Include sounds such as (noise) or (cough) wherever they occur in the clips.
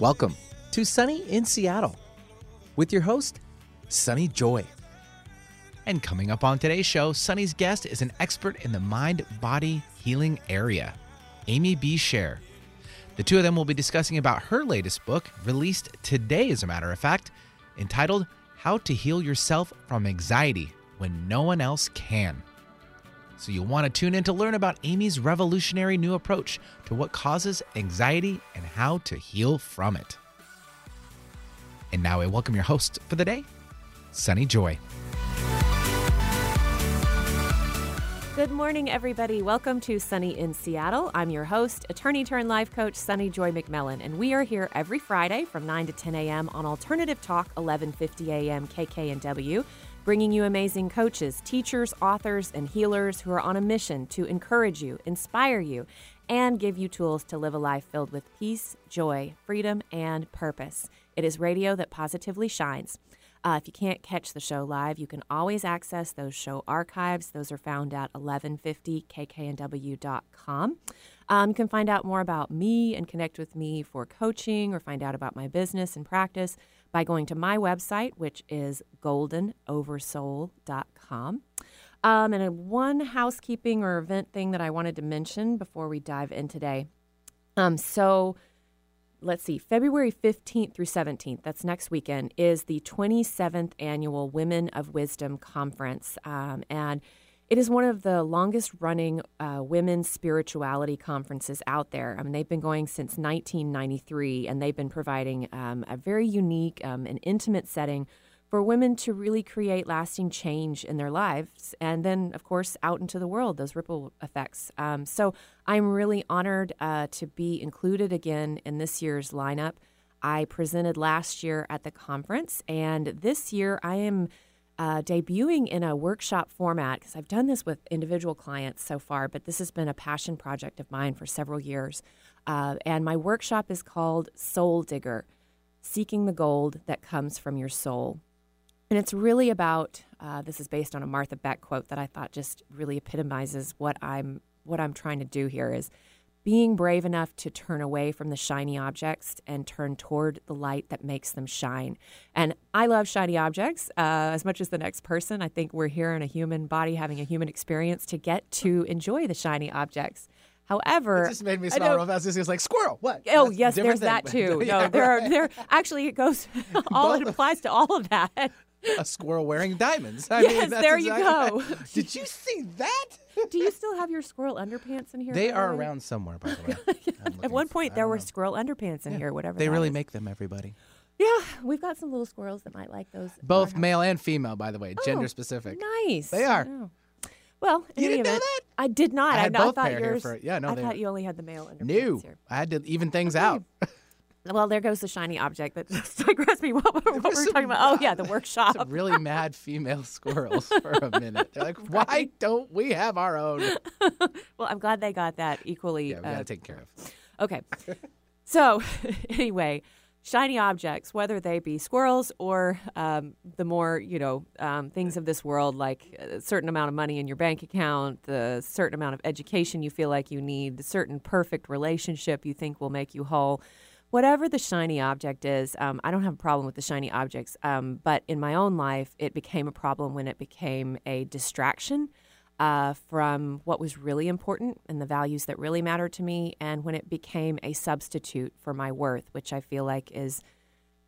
Welcome to Sunny in Seattle with your host, Sunny Joy. And coming up on today's show, Sunny's guest is an expert in the mind body healing area, Amy B. Scher. The two of them will be discussing about her latest book, released today, as a matter of fact, entitled How to Heal Yourself from Anxiety When No One Else Can. So you'll want to tune in to learn about Amy's revolutionary new approach to what causes anxiety and how to heal from it. And now I welcome your host for the day, Sunny Joy. Good morning, everybody. Welcome to Sunny in Seattle. I'm your host, attorney turned life coach Sunny Joy McMillan, and we are here every Friday from 9 to 10 a.m. on Alternative Talk 1150 a.m. KKNW, bringing you amazing coaches, teachers, authors, and healers who are on a mission to encourage you, inspire you, and give you tools to live a life filled with peace, joy, freedom, and purpose. It is radio that positively shines. Uh, if you can't catch the show live, you can always access those show archives. Those are found at 1150kknw.com. Um, you can find out more about me and connect with me for coaching or find out about my business and practice by going to my website, which is goldenoversoul.com. Um, and one housekeeping or event thing that I wanted to mention before we dive in today. Um, so, let's see, February 15th through 17th, that's next weekend, is the 27th annual Women of Wisdom Conference. Um, and it is one of the longest running uh, women's spirituality conferences out there. I mean, they've been going since 1993, and they've been providing um, a very unique um, and intimate setting for women to really create lasting change in their lives. And then, of course, out into the world, those ripple effects. Um, so I'm really honored uh, to be included again in this year's lineup. I presented last year at the conference, and this year I am uh, debuting in a workshop format because I've done this with individual clients so far, but this has been a passion project of mine for several years. Uh, and my workshop is called Soul Digger Seeking the Gold That Comes from Your Soul. And it's really about uh, this is based on a Martha Beck quote that I thought just really epitomizes what I'm what I'm trying to do here is being brave enough to turn away from the shiny objects and turn toward the light that makes them shine. And I love shiny objects uh, as much as the next person. I think we're here in a human body having a human experience to get to enjoy the shiny objects. However, it just made me smile real fast. It was like squirrel. What? Oh That's yes, there's thing. that too. (laughs) yeah, no, there are there actually it goes (laughs) all it applies to all of that. (laughs) a squirrel wearing diamonds. I yes, mean, there exactly you go. (laughs) Did you see that? Do you still have your squirrel underpants in here? They are way? around somewhere, by the way. (laughs) At one point, there were know. squirrel underpants in yeah. here, whatever. They really is. make them, everybody. Yeah, we've got some little squirrels that might like those. Both male and female, by the way, oh, gender specific. Nice. They are. Oh. Well, you didn't event, know that? I did not. I, had I, both I thought yours. For, yeah, no, I thought you only had the male underpants new. here. I had to even things okay. out. Well, there goes the shiny object that (laughs) just digressed me. (laughs) What, what were we talking about? Oh, yeah, the workshop. Some really mad female (laughs) squirrels for a minute. They're like, why right. don't we have our own? well, I'm glad they got that equally. Yeah, we got to uh, take care of. Okay. so, anyway, shiny objects, whether they be squirrels or um, the more, you know, um, things of this world, like a certain amount of money in your bank account, the certain amount of education you feel like you need, the certain perfect relationship you think will make you whole whatever the shiny object is, um, I don't have a problem with the shiny objects. Um, but in my own life, it became a problem when it became a distraction uh, from what was really important and the values that really mattered to me, and when it became a substitute for my worth, which I feel like is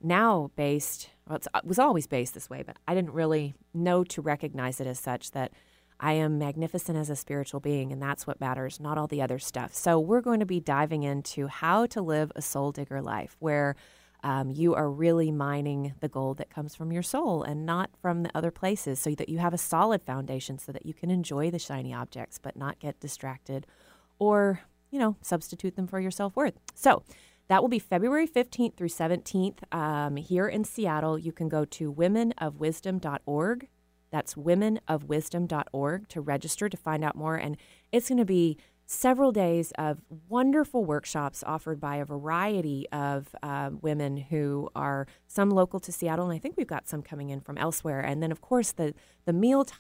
now based. Well, it was always based this way, but I didn't really know to recognize it as such that I am magnificent as a spiritual being, and that's what matters, not all the other stuff. So, we're going to be diving into how to live a soul digger life where um, you are really mining the gold that comes from your soul and not from the other places, so that you have a solid foundation so that you can enjoy the shiny objects but not get distracted or, you know, substitute them for your self worth. So, that will be February 15th through 17th um, here in Seattle. You can go to womenofwisdom.org that's womenofwisdom.org to register to find out more. And it's going to be several days of wonderful workshops offered by a variety of uh, women who are some local to Seattle, and I think we've got some coming in from elsewhere. And then, of course, the the meal. T-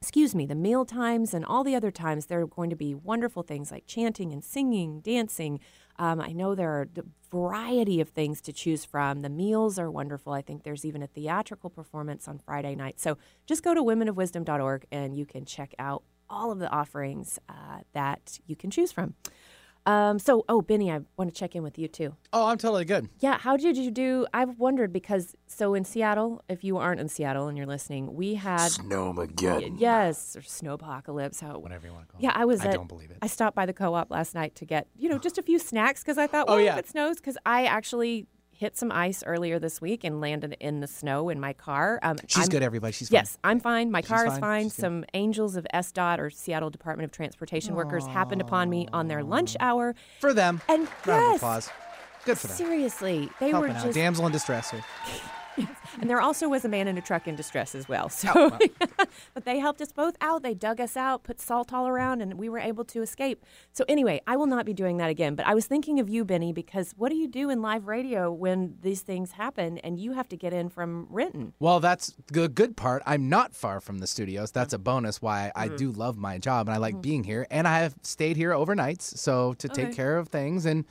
excuse me, the meal times and all the other times, there are going to be wonderful things like chanting and singing, dancing, Um, I know there are a variety of things to choose from. The meals are wonderful. I think there's even a theatrical performance on Friday night. So just go to womenofwisdom.org and you can check out all of the offerings uh, that you can choose from. Um, so, oh, Benny, I want to check in with you too. Oh, I'm totally good. Yeah, how did you do? I've wondered because so in Seattle, if you aren't in Seattle and you're listening, we had Snowmageddon. yes, or snowpocalypse, how Whatever you want to call yeah, it. I was. I at- don't believe it. I stopped by the co-op last night to get you know (gasps) just a few snacks because I thought, Oh, well, yeah. if it snows, because I actually hit some ice earlier this week and landed in the snow in my car. Um, She's I'm- good, everybody. She's fine. Yes, I'm fine. My car is fine. fine. She's. Some angels of SDOT or Seattle Department of Transportation workers happened upon me on their lunch hour. For them. And Round of yes, applause. Good for them. seriously, they Helping were out. just Damsel in distress here. (laughs) (laughs) and there also was a man in a truck in distress as well. So, Oh, (laughs) but they helped us both out. They dug us out, put salt all around, and we were able to escape. So anyway, I will not be doing that again. But I was thinking of you, Benny, because what do you do in live radio when these things happen and you have to get in from Renton? Well, that's the good part. I'm not far from the studios. That's a bonus why I Mm-hmm. do love my job and I like being here. And I have stayed here overnights, so to take care of things. And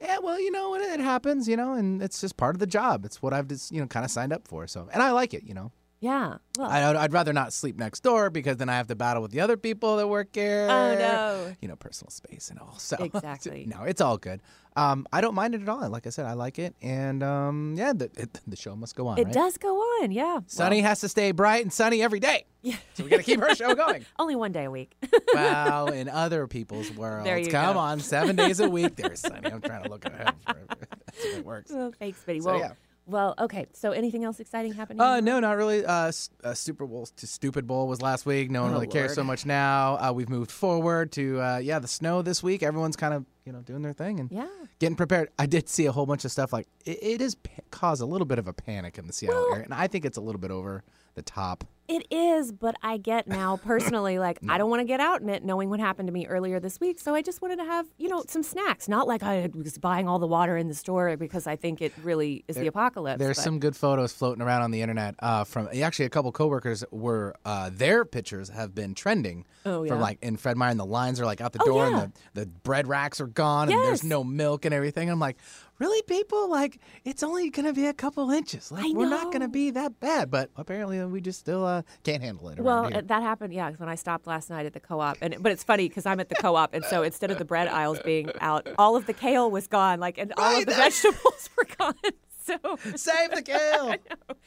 yeah, well, you know, it, it happens, you know, and it's just part of the job. It's what I've just, you know, kind of signed up for. So, and I like it, you know. Yeah. Well, I, I'd- I'd rather not sleep next door because then I have to battle with the other people that work here. Oh, no. You know, personal space and all. So (laughs) Exactly. no, it's all good. Um, I don't mind it at all. Like I said, I like it, and um, yeah, the it, the show must go on. it right? does go on. Yeah. Sunny has to stay bright and sunny every day. (laughs) Yeah. So we got to keep our show going. (laughs) Only one day a week. well, in other people's worlds, There you come go. on, seven days a week, there's sunny. I'm trying to look ahead. For, that's how it works. oh, thanks, Benny. So, well, yeah. Well, okay. So anything else exciting happening? Uh, no, not really. Uh, s- uh, Super Bowl to Stupid Bowl was last week. No one Oh, really cares so much now. Uh, we've moved forward to uh, yeah, the snow this week. Everyone's kind of you know doing their thing and Yeah. getting prepared. I did see a whole bunch of stuff like it, it has pa- caused a little bit of a panic in the Seattle Well- area, and I think it's a little bit over the top. It is, but I get now (laughs) personally, like, I don't want to get out in it knowing what happened to me earlier this week. So I just wanted to have, you know, some snacks. Not like I was buying all the water in the store because I think it really is the apocalypse. There's but- some good photos floating around on the internet uh, from actually a couple coworkers were uh, their pictures have been trending Oh, yeah. from like in Fred Meyer and the lines are like out the Oh, door yeah. and the, the bread racks are gone and there's no milk and everything. I'm like, really, people? Like it's only gonna be a couple inches. Like I we're not know. gonna be that bad, but apparently we just still uh, can't handle it. Well, around here. uh, that happened, yeah, when I stopped last night at the co-op, and but it's funny because I'm at the co-op, and so instead of the bread aisles being out, all of the kale was gone, like, and all of the Right. vegetables (laughs) were gone. So (laughs) (laughs) save the kale.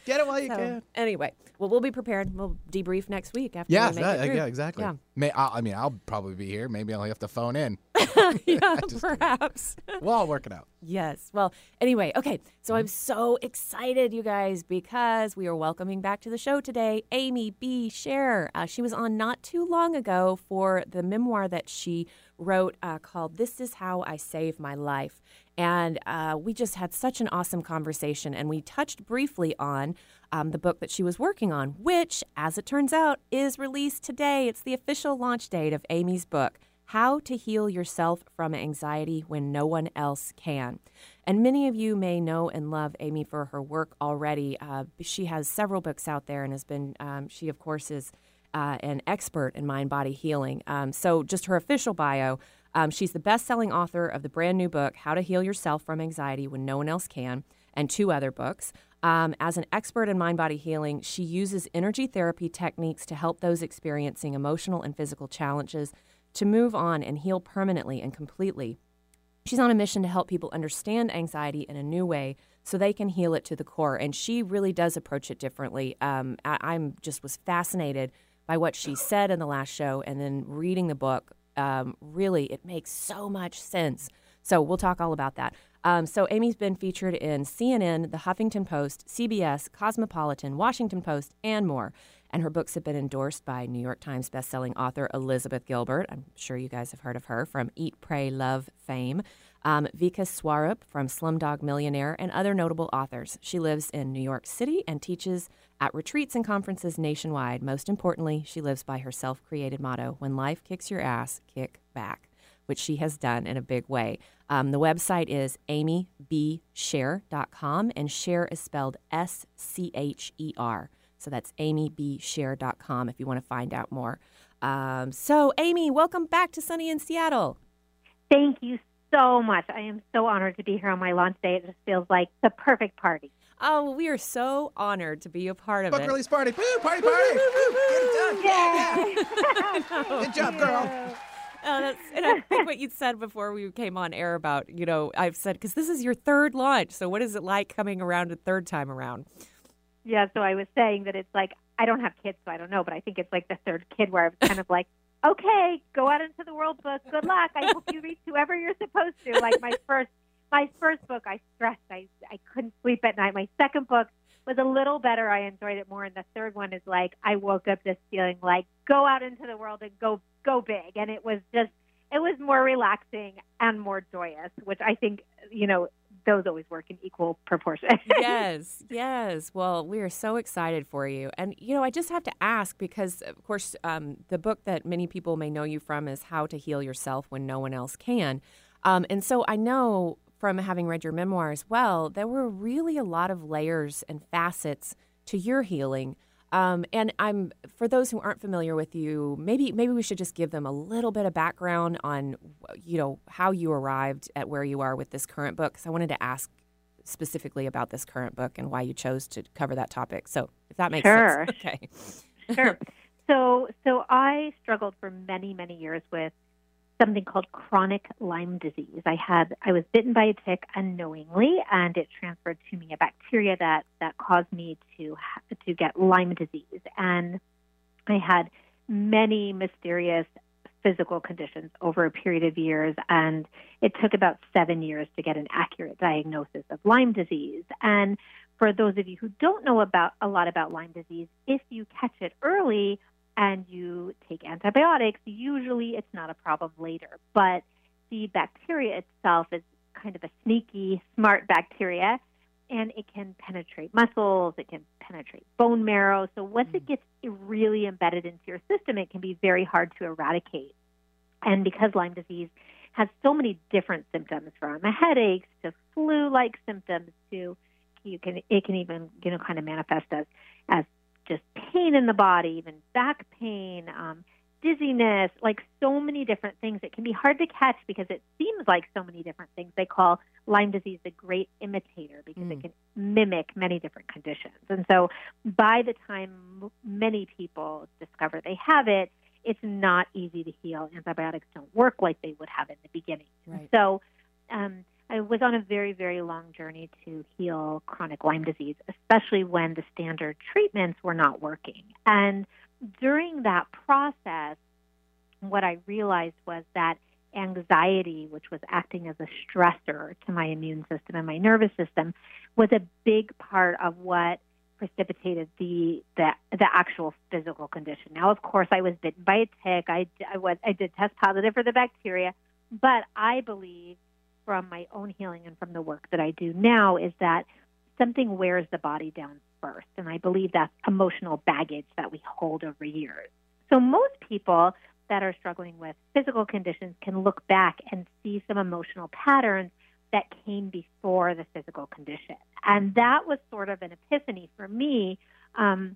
Get it while you So, can. anyway, well, we'll be prepared. We'll debrief next week after Yeah, we make that- yeah, exactly. Yeah, May, I, I mean, I'll probably be here. Maybe I'll have to phone in. (laughs) yeah perhaps. We'll all work it out. Yes. Well, anyway, okay. So Mm-hmm. I'm so excited, you guys, because we are welcoming back to the show today Amy B. Scher. Uh, she was on not too long ago for the memoir that she wrote uh, called This Is How I Save My Life. And uh, we just had such an awesome conversation, and we touched briefly on um, the book that she was working on, which, as it turns out, is released today. It's the official launch date of Amy's book. How to Heal Yourself from Anxiety When No One Else Can. And many of you may know and love Amy for her work already. Uh, she has several books out there and has been, um, she, of course, is uh, an expert in mind body healing. Um, so, just her official bio um, she's the best selling author of the brand new book, How to Heal Yourself from Anxiety When No One Else Can, and two other books. Um, as an expert in mind body healing, she uses energy therapy techniques to help those experiencing emotional and physical challenges to move on and heal permanently and completely. She's on a mission to help people understand anxiety in a new way so they can heal it to the core. And she really does approach it differently. Um, I, I'm just was fascinated by what she said in the last show, and then reading the book. Um, really, it makes so much sense. So we'll talk all about that. Um, so Amy's been featured in CNN, The Huffington Post, CBS, Cosmopolitan, Washington Post, and more. And her books have been endorsed by New York Times bestselling author Elizabeth Gilbert. I'm sure you guys have heard of her from Eat, Pray, Love fame. Um, Vikas Swarup from Slumdog Millionaire, and other notable authors. She lives in New York City and teaches at retreats and conferences nationwide. Most importantly, she lives by her self created motto when life kicks your ass, kick back, which she has done in a big way. Um, the website is amybscher.com, and Scher is spelled S C H E R. So that's amybscher.com if you want to find out more. Um, so, Amy, welcome back to Sunny in Seattle. Thank you so much. I am so honored to be here on my launch day. It just feels like the perfect party. Oh, well, we are so honored to be a part of Book it. release party. Woo, party, party. Woo, Get it done. Yeah. (laughs) Good job, girl. Oh, that's, and I think what you said before we came on air about, you know, I've said, because this is your third launch. So what is it like coming around a third time around? Yeah, so I was saying that it's like I don't have kids, so I don't know, but I think it's like the third kid where I was kind of like, okay, go out into the world, book. Good luck. I hope you reach whoever you're supposed to. Like my (laughs) first, my first book, I stressed. I I couldn't sleep at night. My second book was a little better. I enjoyed it more, and the third one is like I woke up just feeling like go out into the world and go go big, and it was just it was more relaxing and more joyous, which I think you know those always work in equal proportion. (laughs) yes, yes. Well, we are so excited for you. And, you know, I just have to ask because, of course, um, the book that many people may know you from is How to Heal Yourself When No One Else Can. Um, and so I know from having read your memoir as well, there were really a lot of layers and facets to your healing. Um, and I'm for those who aren't familiar with you, maybe maybe we should just give them a little bit of background on, you know, how you arrived at where you are with this current book. Because I wanted to ask specifically about this current book and why you chose to cover that topic. So if that makes Sure. sense, (laughs) okay. sure. So, so I struggled for many, many years with something called chronic Lyme disease. I had, I was bitten by a tick unknowingly, and it transferred to me a bacteria that that caused me to to get Lyme disease. And I had many mysterious physical conditions over a period of years, and it took about seven years to get an accurate diagnosis of Lyme disease. And for those of you who don't know about a lot about Lyme disease, if you catch it early and you take antibiotics, usually it's not a problem later. But the bacteria itself is kind of a sneaky, smart bacteria, and it can penetrate muscles, it can penetrate bone marrow. So once it hmm. gets really embedded into your system, it can be very hard to eradicate. And because Lyme disease has so many different symptoms, from headaches to flu-like symptoms to you can it can even you know kind of manifest as as just pain in the body, even back pain, um, dizziness, like so many different things. It can be hard to catch because it seems like so many different things. They call Lyme disease the great imitator because Mm. it can mimic many different conditions. And so by the time m- many people discover they have it, it's not easy to heal. Antibiotics don't work like they would have in the beginning. Right. So um, I was on a very, very long journey to heal chronic Lyme disease, especially when the standard treatments were not working. And during that process, what I realized was that anxiety, which was acting as a stressor to my immune system and my nervous system, was a big part of what precipitated the the the actual physical condition. Now, of course, I was bitten by a tick. I, I was I did test positive for the bacteria, but I believe from my own healing and from the work that I do now is that something wears the body down first, and I believe that's emotional baggage that we hold over years. So most people that are struggling with physical conditions can look back and see some emotional patterns that came before the physical condition. And that was sort of an epiphany for me. Um,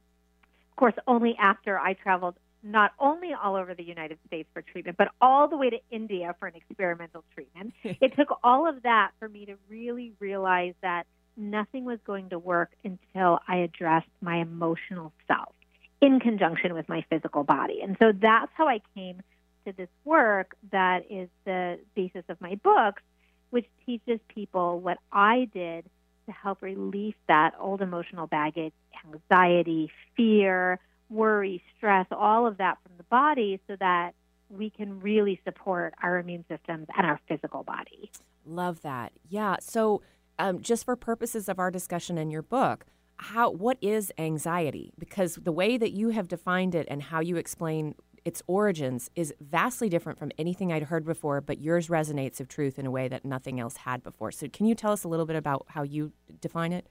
of course, only after I traveled not only all over the United States for treatment, but all the way to India for an experimental treatment. (laughs) it took all of that for me to really realize that nothing was going to work until I addressed my emotional self in conjunction with my physical body. And so that's how I came to this work that is the basis of my books, which teaches people what I did to help release that old emotional baggage, anxiety, fear, worry, stress, all of that from the body so that we can really support our immune systems and our physical body. Love that. Yeah. So, um, just for purposes of our discussion in your book, how what is anxiety? Because the way that you have defined it and how you explain its origins is vastly different from anything I'd heard before, but yours resonates of truth in a way that nothing else had before. So, can you tell us a little bit about how you define it?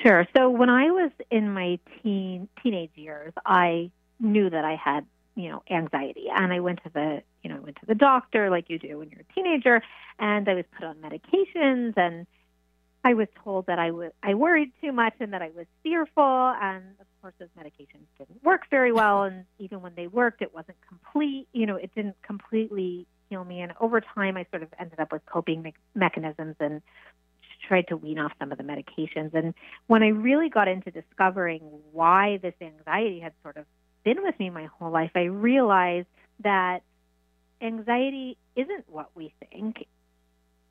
Sure. So when I was in my teen teenage years, I knew that I had, you know, anxiety, and I went to the, you know, I went to the doctor like you do when you're a teenager, and I was put on medications, and I was told that I was I worried too much and that I was fearful, and of course those medications didn't work very well, and even when they worked, it wasn't complete. You know, it didn't completely heal me. And over time, I sort of ended up with coping me- mechanisms and tried to wean off some of the medications. And when I really got into discovering why this anxiety had sort of been with me my whole life, I realized that anxiety isn't what we think.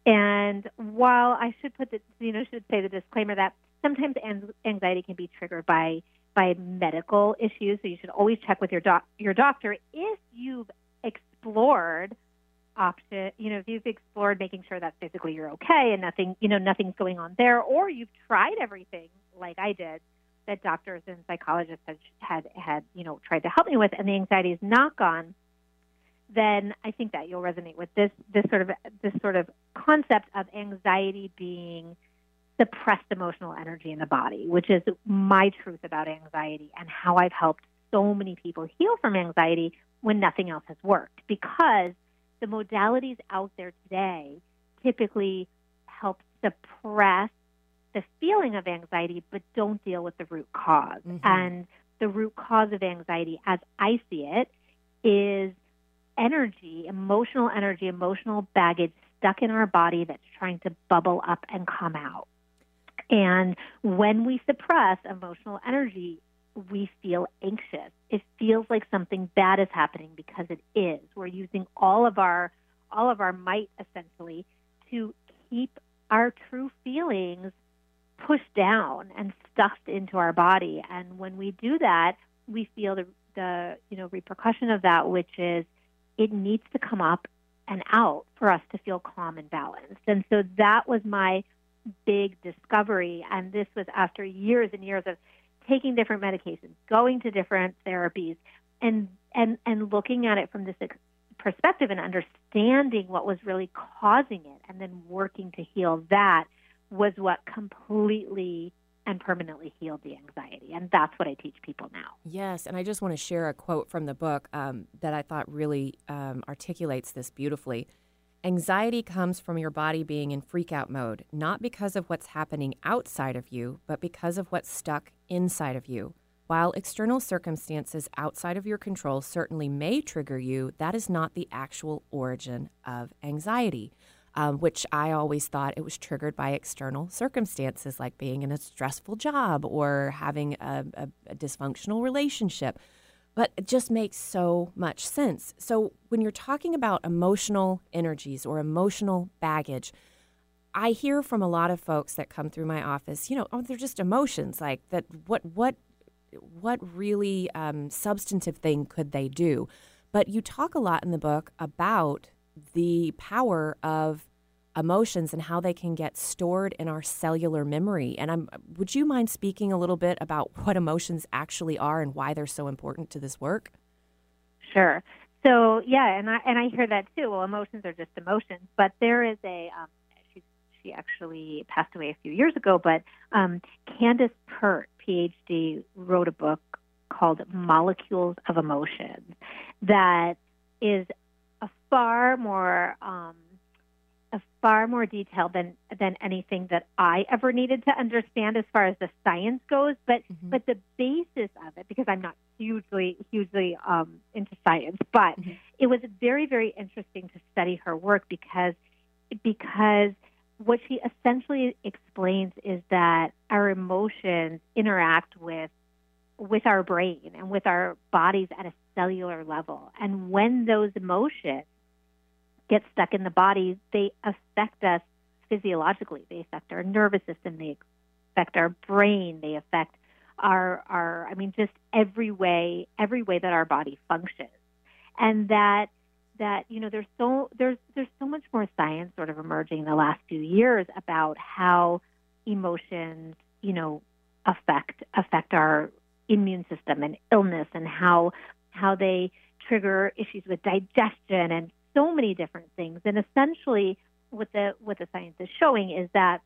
And while I should put the, you know, should say the disclaimer that sometimes anxiety can be triggered by by medical issues, so you should always check with your doc your doctor if you've explored option, you know, if you've explored making sure that physically you're okay and nothing, you know, nothing's going on there, or you've tried everything like I did that doctors and psychologists had had, had you know tried to help me with, and the anxiety is not gone, then I think that you'll resonate with this this sort of this sort of concept of anxiety being suppressed emotional energy in the body, which is my truth about anxiety and how I've helped so many people heal from anxiety when nothing else has worked because the modalities out there today typically help suppress the feeling of anxiety but don't deal with the root because mm-hmm. And the root cause of anxiety, as I see it, is energy, emotional energy, emotional baggage stuck in our body that's trying to bubble up and come out. And when we suppress emotional energy, we feel anxious. It feels like something bad is happening because it is. We're using all of our all of our might essentially to keep our true feelings pushed down and stuffed into our body. And when we do that, we feel the the you know repercussion of that, which is it needs to come up and out for us to feel calm and balanced. And so that was my big discovery. And this was after years and years of taking different medications, going to different therapies, and and and looking at it from this perspective and understanding what was really causing it, and then working to heal that was what completely and permanently healed the anxiety. And that's what I teach people now. Yes. And I just want to share a quote from the book um, that I thought really um, articulates this beautifully. Anxiety comes from your body being in freak out mode, not because of what's happening outside of you, but because of what's stuck inside of you. While external circumstances outside of your control certainly may trigger you, that is not the actual origin of anxiety um, which I always thought it was triggered by external circumstances like being in a stressful job or having a, a, a dysfunctional relationship. But it just makes so much sense. So when you're talking about emotional energies or emotional baggage, I hear from a lot of folks that come through my office, you know, oh, they're just emotions. Like that, what, what, what really um, substantive thing could they do? But you talk a lot in the book about the power of emotions and how they can get stored in our cellular memory. And I'm would you mind speaking a little bit about what emotions actually are and why they're so important to this work? Sure. So yeah, and I and I hear that too. Well, emotions are just emotions, but there is a um, she she actually passed away a few years ago, but um, Candace Pert, PhD, wrote a book called Molecules of Emotions that is a far more um, far more detail than than anything that I ever needed to understand as far as the science goes. But mm-hmm. but the basis of it, because I'm not hugely hugely um, into science, but mm-hmm. it was very very interesting to study her work because because what she essentially explains is that our emotions interact with with our brain and with our bodies at a cellular level. And when those emotions get stuck in the body, they affect us physiologically. They affect our nervous system, they affect our brain, they affect our our I mean just every way every way that our body functions. And that that you know there's so there's there's so much more science sort of emerging in the last few years about how emotions you know affect affect our immune system and illness and how how they trigger issues with digestion and so many different things. And essentially, what the what the science is showing is that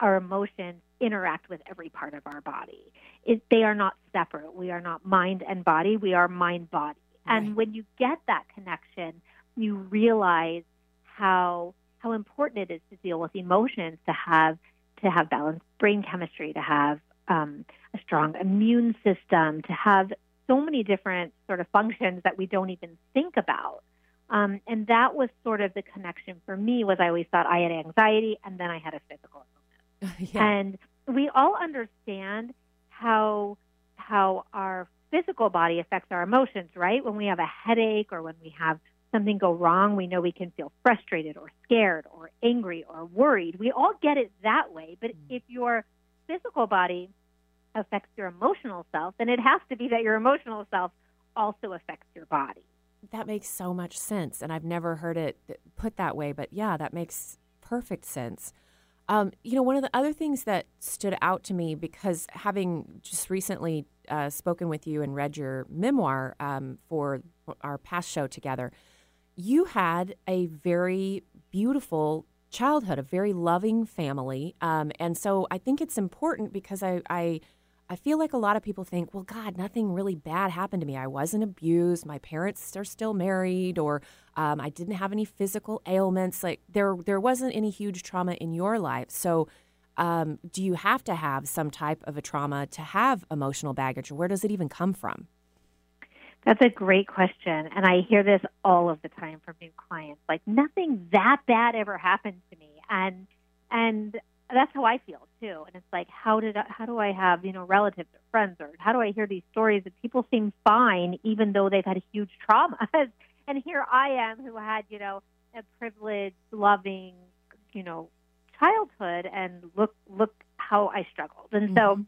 our emotions interact with every part of our body. It, they are not separate. We are not mind and body. We are mind body. Right. And when you get that connection, you realize how how important it is to deal with emotions, to have to have balanced brain chemistry, to have um, a strong immune system, to have so many different sort of functions that we don't even think about Um, and that was sort of the connection for me was I always thought I had anxiety and then I had a physical illness. (laughs) yeah. And we all understand how how our physical body affects our emotions, right? When we have a headache or when we have something go wrong, we know we can feel frustrated or scared or angry or worried. We all get it that way. But if your physical body affects your emotional self, then it has to be that your emotional self also affects your body. That makes so much sense. And I've never heard it put that way. But yeah, that makes perfect sense. Um, you know, one of the other things that stood out to me because having just recently uh, spoken with you and read your memoir um, for our past show together, you had a very beautiful childhood, a very loving family. Um, and so I think it's important because I, I I feel like a lot of people think, well, God, nothing really bad happened to me. I wasn't abused. My parents are still married, or um, I didn't have any physical ailments. Like there, there wasn't any huge trauma in your life. So, um, do you have to have some type of a trauma to have emotional baggage, or where does it even come from? That's a great question, and I hear this all of the time from new clients. Like nothing that bad ever happened to me, and and that's how I feel too. And it's like, how did I, how do I have you know relatives or friends, or how do I hear these stories that people seem fine even though they've had huge traumas? (laughs) and here I am who had you know a privileged, loving, you know, childhood, and look look how I struggled. And mm-hmm. so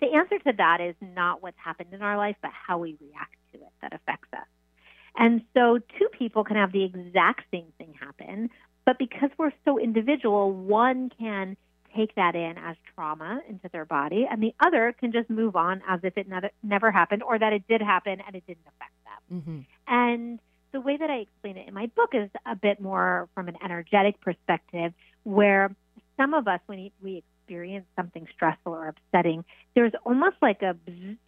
the answer to that is not what's happened in our life, but how we react to it that affects us. And so two people can have the exact same thing happen, but because we're so individual, one can take that in as trauma into their body, and the other can just move on as if it never, never happened or that it did happen and it didn't affect them. Mm-hmm. And the way that I explain it in my book is a bit more from an energetic perspective, where some of us, when we experience something stressful or upsetting, there's almost like a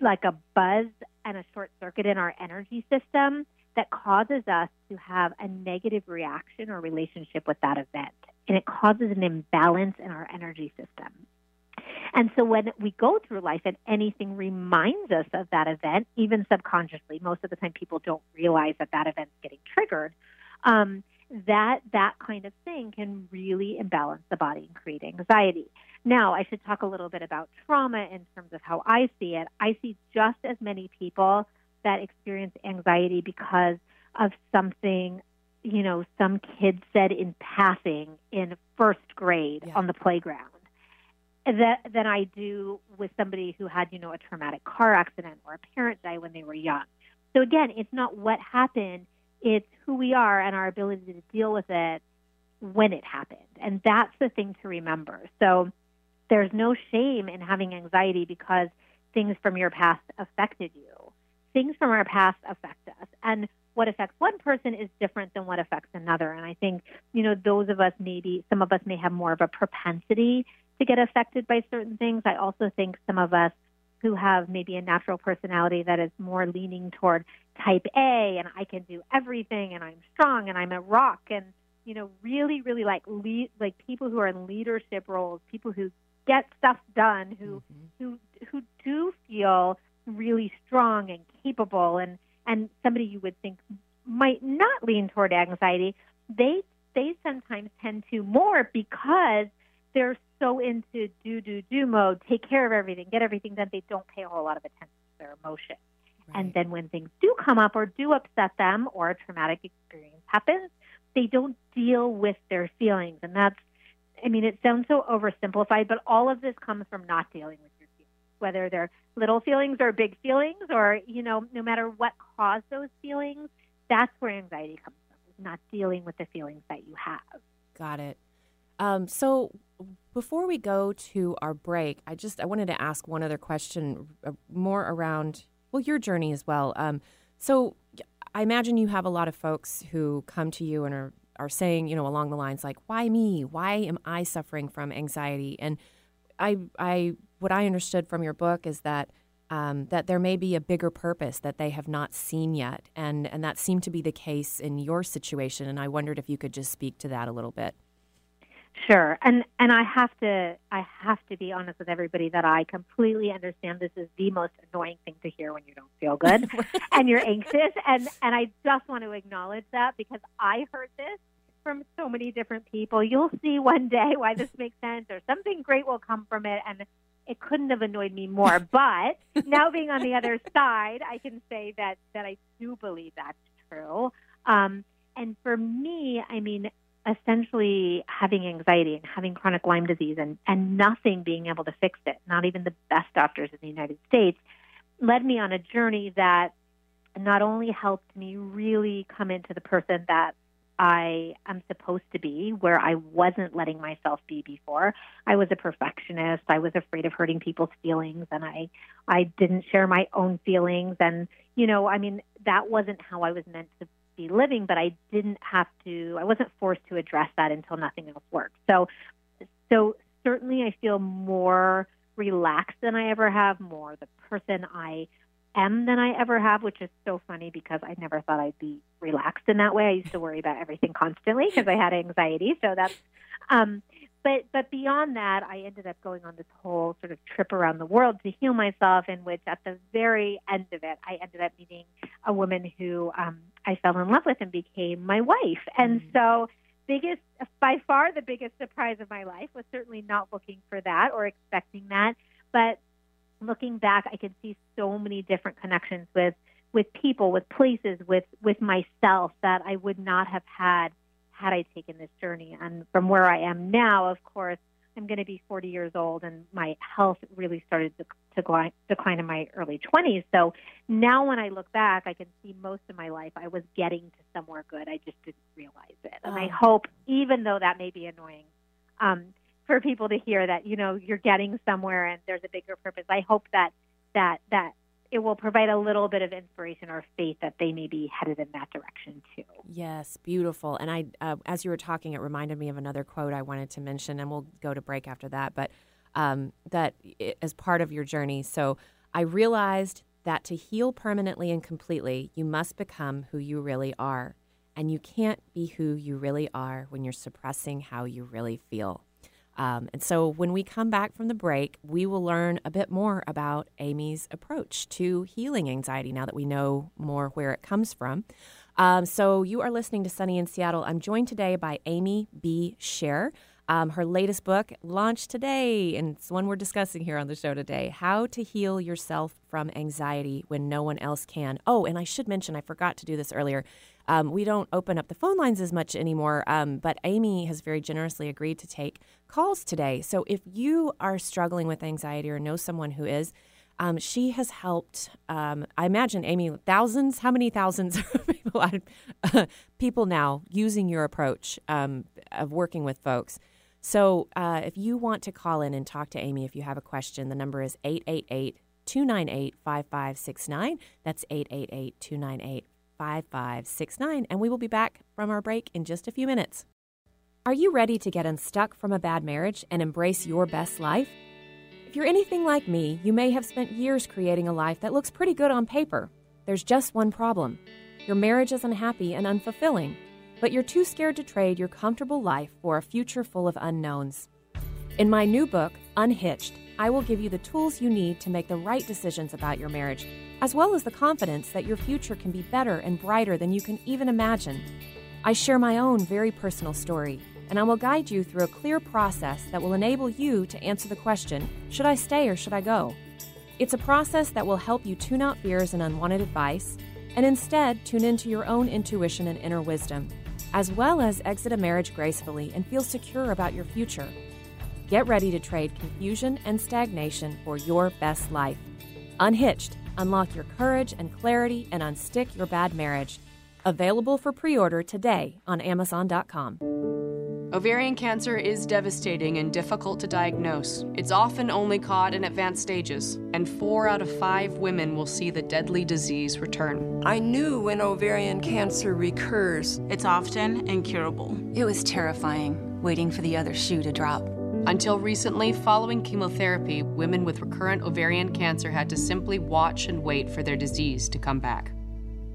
like a buzz and a short circuit in our energy system that causes us to have a negative reaction or relationship with that event. And it causes an imbalance in our energy system. And so when we go through life and anything reminds us of that event, even subconsciously, most of the time people don't realize that that event's getting triggered. Um, that that kind of thing can really imbalance the body and create anxiety. Now, I should talk a little bit about trauma in terms of how I see it. I see just as many people that experience anxiety because of something, you know, some kid said in passing in first grade yeah. on the playground. That than I do with somebody who had, you know, a traumatic car accident or a parent die when they were young. So again, it's not what happened, it's who we are and our ability to deal with it when it happened. And that's the thing to remember. So there's no shame in having anxiety because things from your past affected you things from our past affect us. And what affects one person is different than what affects another. And I think, you know, those of us maybe, some of us may have more of a propensity to get affected by certain things. I also think some of us who have maybe a natural personality that is more leaning toward type A and I can do everything and I'm strong and I'm a rock and you know really really like lead like people who are in leadership roles people who get stuff done who mm-hmm. who who do feel really strong and capable and and somebody you would think might not lean toward anxiety they they sometimes tend to more because they're so into do do do mode take care of everything get everything done they don't pay a whole lot of attention to their emotions right. and then when things do come up or do upset them or a traumatic experience happens they don't deal with their feelings and that's i mean it sounds so oversimplified but all of this comes from not dealing with whether they're little feelings or big feelings, or, you know, no matter what caused those feelings, that's where anxiety comes from, is not dealing with the feelings that you have. Got it. Um, so before we go to our break, I just I wanted to ask one other question, uh, more around well your journey as well. Um, so I imagine you have a lot of folks who come to you and are are saying you know along the lines like why me? Why am I suffering from anxiety? And I I what I understood from your book is that um, that there may be a bigger purpose that they have not seen yet, and and that seemed to be the case in your situation. And I wondered if you could just speak to that a little bit. Sure, and and I have to I have to be honest with everybody that I completely understand this is the most annoying thing to hear when you don't feel good (laughs) and you're anxious, and and I just want to acknowledge that because I heard this from so many different people. You'll see one day (laughs) why this makes sense, or something great will come from it, and it couldn't have annoyed me more. (laughs) But now being on the other side, I can say that that I do believe that's true. Um, and for me, I mean, essentially having anxiety and having chronic Lyme disease and, and nothing being able to fix it, not even the best doctors in the United States, led me on a journey that not only helped me really come into the person that I am supposed to be, where I wasn't letting myself be before. I was a perfectionist. I was afraid of hurting people's feelings, and I I didn't share my own feelings. And you know, I mean, that wasn't how I was meant to be living, but I didn't have to, I wasn't forced to address that until nothing else worked. So, so certainly I feel more relaxed than I ever have, more the person I am than I ever have, which is so funny because I never thought I'd be relaxed in that way. I used to worry about everything constantly because I had anxiety. So that's, um, but but beyond that, I ended up going on this whole sort of trip around the world to heal myself. In which, at the very end of it, I ended up meeting a woman who um, I fell in love with and became my wife. And mm-hmm. so, biggest by far the biggest surprise of my life was certainly not looking for that or expecting that, but looking back, I could see so many different connections with with people, with places, with with myself that I would not have had had I taken this journey. And from where I am now, of course, I'm going to be 40 years old, and my health really started to, to decline in my early 20s. So now, when I look back, I can see most of my life I was getting to somewhere good. I just didn't realize it. And I oh. hope, even though that may be annoying, um, for people to hear that you know you're getting somewhere and there's a bigger purpose. I hope that that that it will provide a little bit of inspiration or faith that they may be headed in that direction too. Yes, beautiful. And I, uh, as you were talking, it reminded me of another quote I wanted to mention, and we'll go to break after that. But um, that as part of your journey, so I realized that to heal permanently and completely, you must become who you really are, and you can't be who you really are when you're suppressing how you really feel. Um, and so when we come back from the break, we will learn a bit more about Amy's approach to healing anxiety now that we know more where it comes from. Um, so you are listening to Sunny in Seattle. I'm joined today by Amy B. Scher. Um, her latest book launched today, and it's one we're discussing here on the show today How to Heal Yourself from Anxiety When No One Else Can. Oh, and I should mention, I forgot to do this earlier. Um, we don't open up the phone lines as much anymore, um, but Amy has very generously agreed to take calls today. So if you are struggling with anxiety or know someone who is, um, she has helped. Um, I imagine Amy, thousands. How many thousands (laughs) of people, uh, (laughs) people now using your approach um, of working with folks? So uh, if you want to call in and talk to Amy, if you have a question, the number is 888 298 5569. That's 888 298 5569, and we will be back from our break in just a few minutes. Are you ready to get unstuck from a bad marriage and embrace your best life? If you're anything like me, you may have spent years creating a life that looks pretty good on paper. There's just one problem your marriage is unhappy and unfulfilling, but you're too scared to trade your comfortable life for a future full of unknowns. In my new book, Unhitched, I will give you the tools you need to make the right decisions about your marriage as well as the confidence that your future can be better and brighter than you can even imagine. I share my own very personal story, and I will guide you through a clear process that will enable you to answer the question should I stay or should I go? It's a process that will help you tune out fears and unwanted advice, and instead tune into your own intuition and inner wisdom, as well as exit a marriage gracefully and feel secure about your future. Get ready to trade confusion and stagnation for your best life. Unhitched Unlock your courage and clarity and unstick your bad marriage. Available for pre order today on Amazon.com. Ovarian cancer is devastating and difficult to diagnose. It's often only caught in advanced stages, and four out of five women will see the deadly disease return. I knew when ovarian cancer recurs, it's often incurable. It was terrifying, waiting for the other shoe to drop. Until recently, following chemotherapy, women with recurrent ovarian cancer had to simply watch and wait for their disease to come back.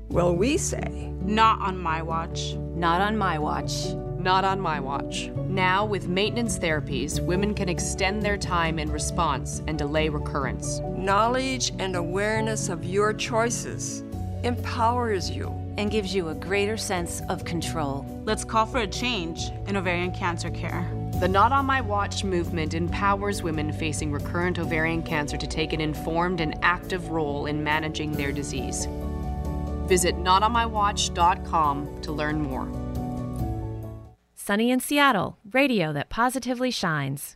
Well, we say, Not on my watch. Not on my watch. Not on my watch. Now, with maintenance therapies, women can extend their time in response and delay recurrence. Knowledge and awareness of your choices empowers you and gives you a greater sense of control. Let's call for a change in ovarian cancer care. The Not on My Watch movement empowers women facing recurrent ovarian cancer to take an informed and active role in managing their disease. Visit notonmywatch.com to learn more. Sunny in Seattle, radio that positively shines.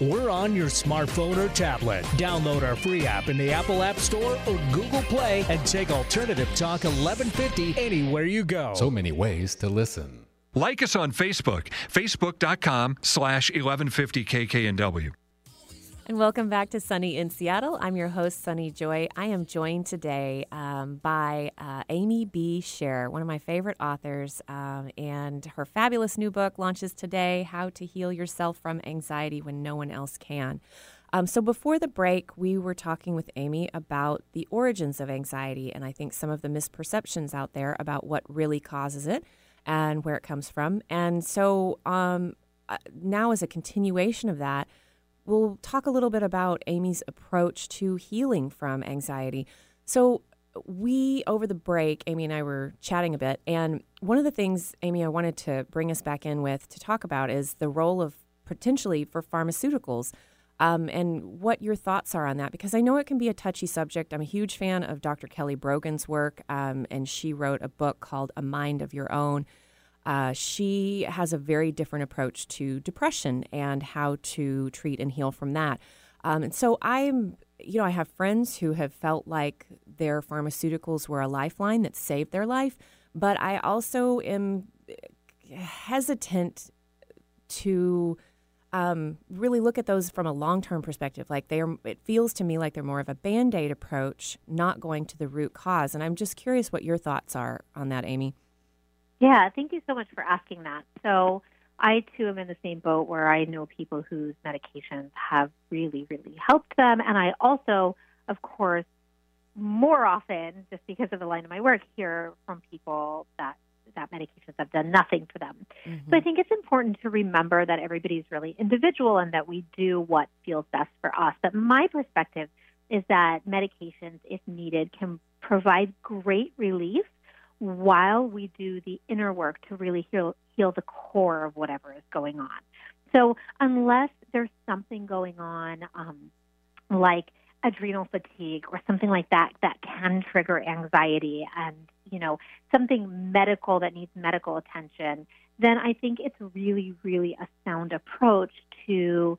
we're on your smartphone or tablet. Download our free app in the Apple App Store or Google Play and take Alternative Talk 1150 anywhere you go. So many ways to listen. Like us on Facebook, facebook.com slash 1150kknw. And welcome back to Sunny in Seattle. I'm your host, Sunny Joy. I am joined today um, by uh, Amy B. Scher, one of my favorite authors, um, and her fabulous new book launches today How to Heal Yourself from Anxiety When No One Else Can. Um, so, before the break, we were talking with Amy about the origins of anxiety and I think some of the misperceptions out there about what really causes it and where it comes from. And so, um, uh, now, as a continuation of that, we'll talk a little bit about Amy's approach to healing from anxiety. So, we, over the break, Amy and I were chatting a bit. And one of the things, Amy, I wanted to bring us back in with to talk about is the role of potentially for pharmaceuticals um, and what your thoughts are on that. Because I know it can be a touchy subject. I'm a huge fan of Dr. Kelly Brogan's work, um, and she wrote a book called A Mind of Your Own. Uh, she has a very different approach to depression and how to treat and heal from that. Um, and so I'm, you know, I have friends who have felt like their pharmaceuticals were a lifeline that saved their life, but I also am hesitant to um, really look at those from a long-term perspective. Like they are, it feels to me like they're more of a band-aid approach, not going to the root cause. And I'm just curious what your thoughts are on that, Amy. Yeah, thank you so much for asking that. So, I too am in the same boat where I know people whose medications have really, really helped them. And I also, of course, more often, just because of the line of my work, hear from people that that medications have done nothing for them. Mm-hmm. So I think it's important to remember that everybody's really individual and that we do what feels best for us. But my perspective is that medications, if needed, can provide great relief while we do the inner work to really heal, heal the core of whatever is going on. So, unless there's something going on, um, like adrenal fatigue or something like that, that can trigger anxiety and, you know, something medical that needs medical attention, then I think it's really, really a sound approach to,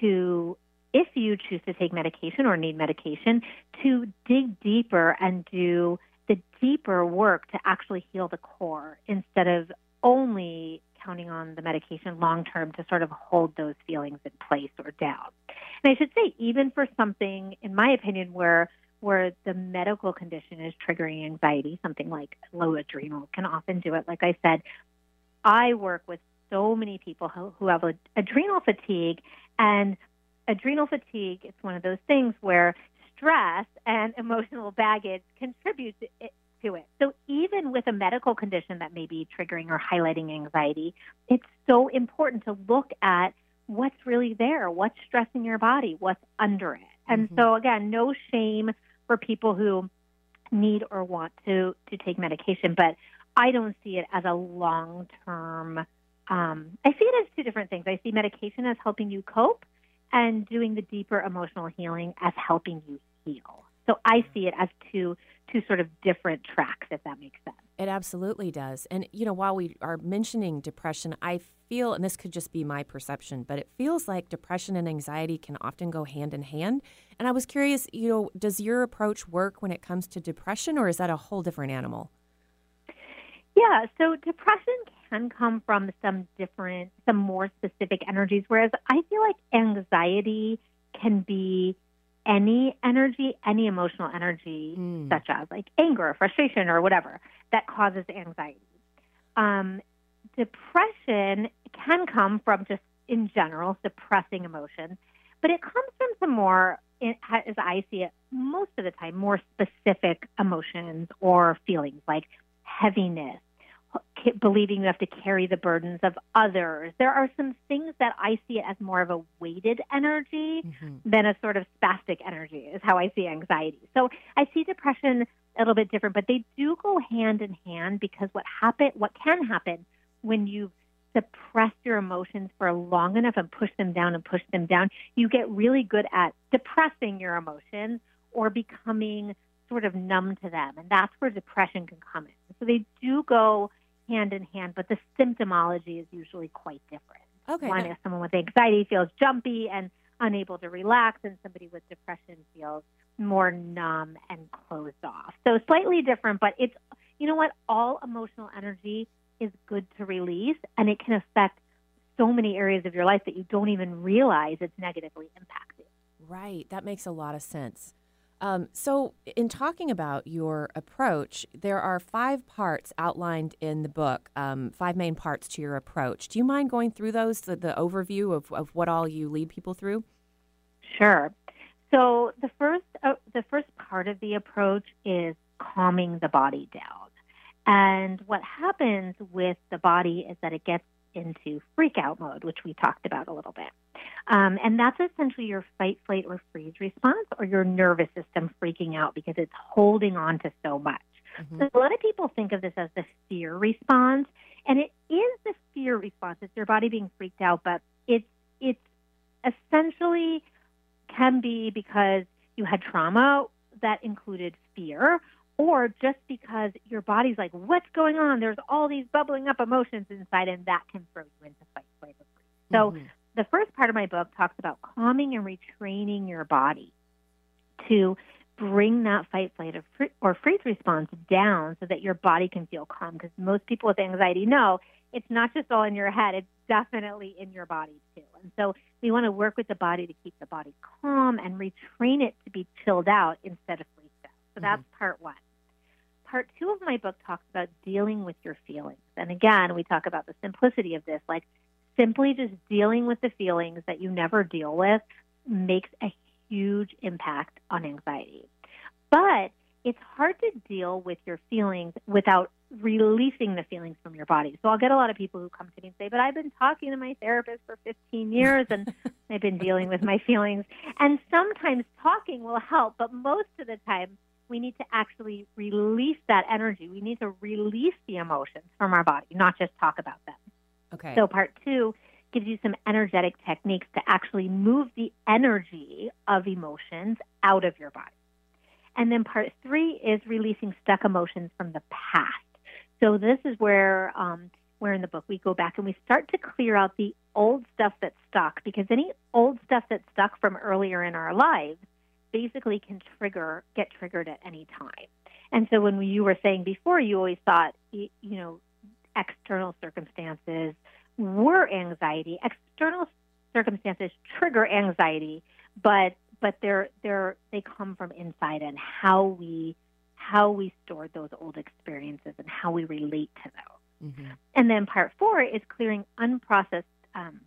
to, if you choose to take medication or need medication, to dig deeper and do the deeper work to actually heal the core instead of only counting on the medication long term to sort of hold those feelings in place or down. And I should say, even for something, in my opinion, where where the medical condition is triggering anxiety, something like low adrenal can often do it. Like I said, I work with so many people who, who have adrenal fatigue, and adrenal fatigue is one of those things where stress and emotional baggage contributes to it. So even with a medical condition that may be triggering or highlighting anxiety, it's so important to look at what's really there, what's stressing your body, what's under it. And mm-hmm. so again, no shame for people who need or want to to take medication, but I don't see it as a long term. Um, I see it as two different things. I see medication as helping you cope, and doing the deeper emotional healing as helping you heal. So I see it as two two sort of different tracks, if that makes sense. It absolutely does. And you know, while we are mentioning depression, I feel, and this could just be my perception, but it feels like depression and anxiety can often go hand in hand. And I was curious, you know, does your approach work when it comes to depression, or is that a whole different animal? Yeah, so depression can come from some different, some more specific energies, whereas I feel like anxiety can be any energy, any emotional energy, Mm. such as like anger, or frustration, or whatever, that causes anxiety. Um, depression can come from just in general suppressing emotions, but it comes from some more, as I see it, most of the time, more specific emotions or feelings like heaviness, believing you have to carry the burdens of others. There are some things that I see it as more of a weighted energy Mhm. than a sort of spastic energy, is how I see anxiety. So I see depression a little bit different, but they do go hand in hand because what happen, what can happen when you suppress your emotions for long enough and push them down and push them down, you get really good at depressing your emotions or becoming sort of numb to them. And that's where depression can come in. So they do go hand in hand, but the symptomology is usually quite different. Okay. One is someone with anxiety feels jumpy and unable to relax, and somebody with depression feels more numb and closed off. So slightly different, but it's, you know what? All emotional energy is good to release, and it can affect so many areas of your life that you don't even realize it's negatively impacting. Right. That makes a lot of sense. Um, so, in talking about your approach, there are five parts outlined in the book, um, five main parts to your approach. Do you mind going through those, the, the overview of, of what all you lead people through? Sure. So the first uh, the first part of the approach is calming the body down. And what happens with the body is that it gets into freak out mode, which we talked about a little bit. Um, and that's essentially your fight, flight, or freeze response, or your nervous system freaking out because it's holding on to so much. Mhm. So a lot of people think of this as the fear response, and it is the fear response. It's your body being freaked out, but it's it's essentially can be because you had trauma that included fear, or just because your body's like, what's going on? There's all these bubbling up emotions inside, and that can throw you into fight, flight, or freeze. So Mhm. the first part of my book talks about calming and retraining your body to bring that fight, flight, or, fr- or freeze response down so that your body can feel calm. Because most people with anxiety know it's not just all in your head, it's definitely in your body too. And so we want to work with the body to keep the body calm and retrain it to be chilled out instead of freaked out. So that's part one. Part two of my book talks about dealing with your feelings. And again, we talk about the simplicity of this. Like, simply just dealing with the feelings that you never deal with makes a huge impact on anxiety. But it's hard to deal with your feelings without releasing the feelings from your body. So I'll get a lot of people who come to me and say, But I've been talking to my therapist for 15 years and (laughs) I've been dealing with my feelings. And sometimes talking will help, but most of the time, we need to actually release that energy. We need to release the emotions from our body, not just talk about them. Okay. So part two gives you some energetic techniques to actually move the energy of emotions out of your body. And then part three is releasing stuck emotions from the past. So this is where um, where in the book we go back and we start to clear out the old stuff that's stuck because any old stuff that's stuck from earlier in our lives basically can trigger get triggered at any time. And so when you were saying before, you always thought you know external circumstances were anxiety. External circumstances trigger anxiety, but but they're they're they come from inside and how we how we stored those old experiences and how we relate to those. Mhm. And then part four is clearing unprocessed. Um,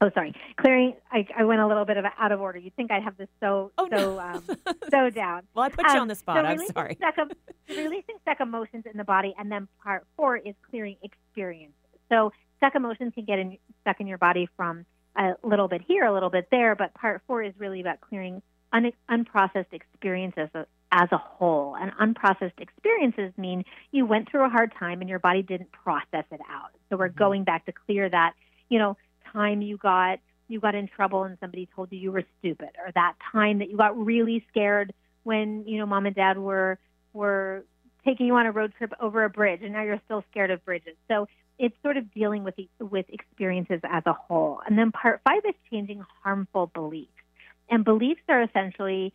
oh, sorry, clearing. I, I went a little bit of out of order. You'd think I'd have this so Oh, no. so um, (laughs) so down. Well, I put you Um, on the spot. so I'm sorry. Stuck (laughs) releasing stuck emotions in the body, and then part four is clearing experiences. So stuck emotions can get in, stuck in your body from a little bit here, a little bit there, but part four is really about clearing un- unprocessed experiences as a, whole. And unprocessed experiences mean you went through a hard time and your body didn't process it out. So we're Mhm. going back to clear that, you know, time you got you got in trouble and somebody told you you were stupid, or that time that you got really scared when you know mom and dad were were taking you on a road trip over a bridge, and now you're still scared of bridges. So it's sort of dealing with the, with experiences as a whole. And then part five is changing harmful beliefs, and beliefs are essentially